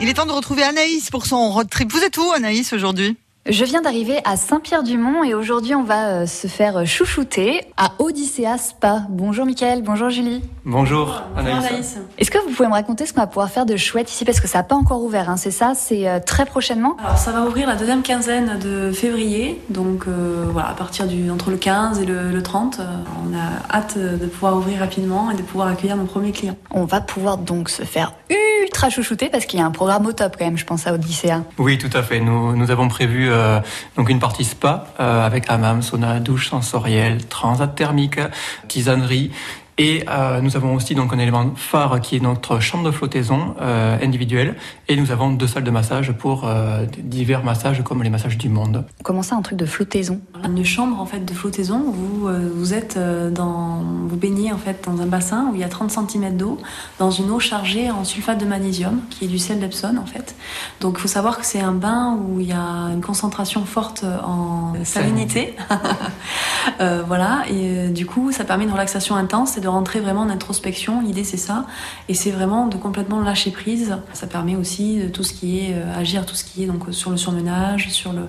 Il est temps de retrouver Anaïs pour son road trip. Vous êtes où Anaïs aujourd'hui? Je viens d'arriver à Saint-Pierre-du-Mont et aujourd'hui on va euh, se faire chouchouter à Odyssea Spa. Bonjour Mickaël, bonjour Julie. Bonjour Anaïs. Est-ce que vous pouvez me raconter ce qu'on va pouvoir faire de chouette ici? Parce que ça n'a pas encore ouvert, hein, c'est ça? C'est euh, très prochainement? Alors ça va ouvrir la deuxième quinzaine de février, donc euh, voilà, à partir du entre le 15 et le, le 30, euh, on a hâte de pouvoir ouvrir rapidement et de pouvoir accueillir nos premiers clients. On va pouvoir donc se faire ultra chouchouter parce qu'il y a un programme au top quand même, je pense à Odyssea. Oui, tout à fait. Nous, nous avons prévu euh, donc une partie spa euh, avec hammam, sauna, douche sensorielle, transat thermique, tisanerie. Et euh, nous avons aussi donc un élément phare qui est notre chambre de flottaison euh, individuelle. Et nous avons deux salles de massage pour euh, divers massages comme les massages du monde. Comment ça, un truc de flottaison? Une chambre en fait de flottaison, vous euh, vous êtes euh, dans vous baignez en fait dans un bassin où il y a 30 cm d'eau dans une eau chargée en sulfate de magnésium qui est du sel d'Epsom en fait. Donc il faut savoir que c'est un bain où il y a une concentration forte en salinité. Euh, voilà et du coup ça permet une relaxation intense et de rentrer vraiment en introspection. L'idée c'est ça et c'est vraiment de complètement lâcher prise. Ça permet aussi de tout ce qui est euh, agir tout ce qui est donc sur le surmenage, sur le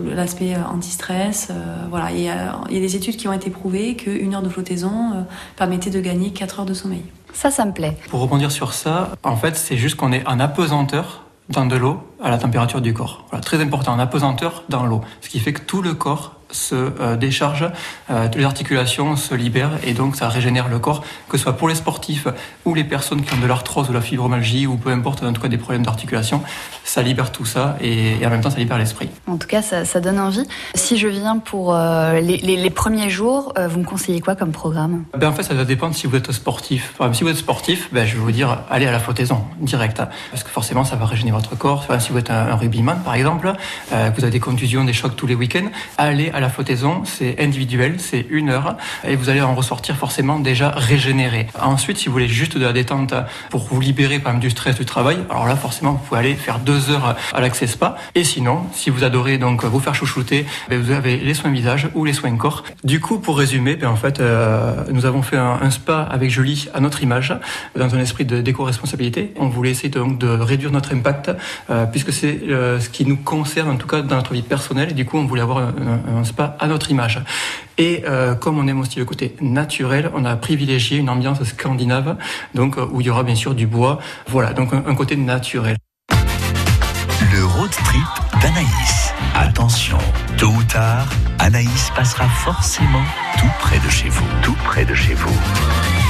l'aspect anti-stress. Euh, voilà, euh, il y a des études qui ont été prouvées qu'une heure de flottaison euh, permettait de gagner 4 heures de sommeil. Ça, ça me plaît. Pour rebondir sur ça, en fait, c'est juste qu'on est en apesanteur dans de l'eau à la température du corps. Voilà, très important, en apesanteur dans l'eau. Ce qui fait que tout le corps se euh, décharge, euh, les articulations se libèrent et donc ça régénère le corps, que ce soit pour les sportifs ou les personnes qui ont de l'arthrose ou la fibromyalgie ou peu importe, en tout cas des problèmes d'articulation, ça libère tout ça et, et en même temps ça libère l'esprit. En tout cas, ça, ça donne envie. Si je viens pour euh, les, les- les premiers jours, vous me conseillez quoi comme programme? Ben en fait, ça va dépendre si vous êtes sportif. Si vous êtes sportif, ben, je vais vous dire, allez à la flottaison, direct. Parce que forcément, ça va régénérer votre corps. Enfin, si vous êtes un, un rugbyman, par exemple, que vous avez des contusions, des chocs tous les week-ends, allez à la flottaison. C'est individuel, c'est une heure. Et vous allez en ressortir forcément déjà régénéré. Ensuite, si vous voulez juste de la détente pour vous libérer quand même du stress du travail, alors là, forcément, vous pouvez aller faire deux heures à l'accès spa. Et sinon, si vous adorez donc vous faire chouchouter, ben, vous avez les soins visage ou les soins corps. Du coup, pour résumer, ben, en fait, euh, nous avons fait un, un spa avec Julie à notre image, dans un esprit de d'éco-responsabilité. On voulait essayer donc de réduire notre impact, euh, puisque c'est euh, ce qui nous concerne, en tout cas dans notre vie personnelle. Et du coup, on voulait avoir un, un- spa à notre image. Et euh, comme on aime aussi le côté naturel, on a privilégié une ambiance scandinave, donc euh, où il y aura bien sûr du bois. Voilà, donc un côté naturel. Le road trip d'Anaïs. Attention, tôt ou tard, Anaïs passera forcément tout près de chez vous. Tout près de chez vous.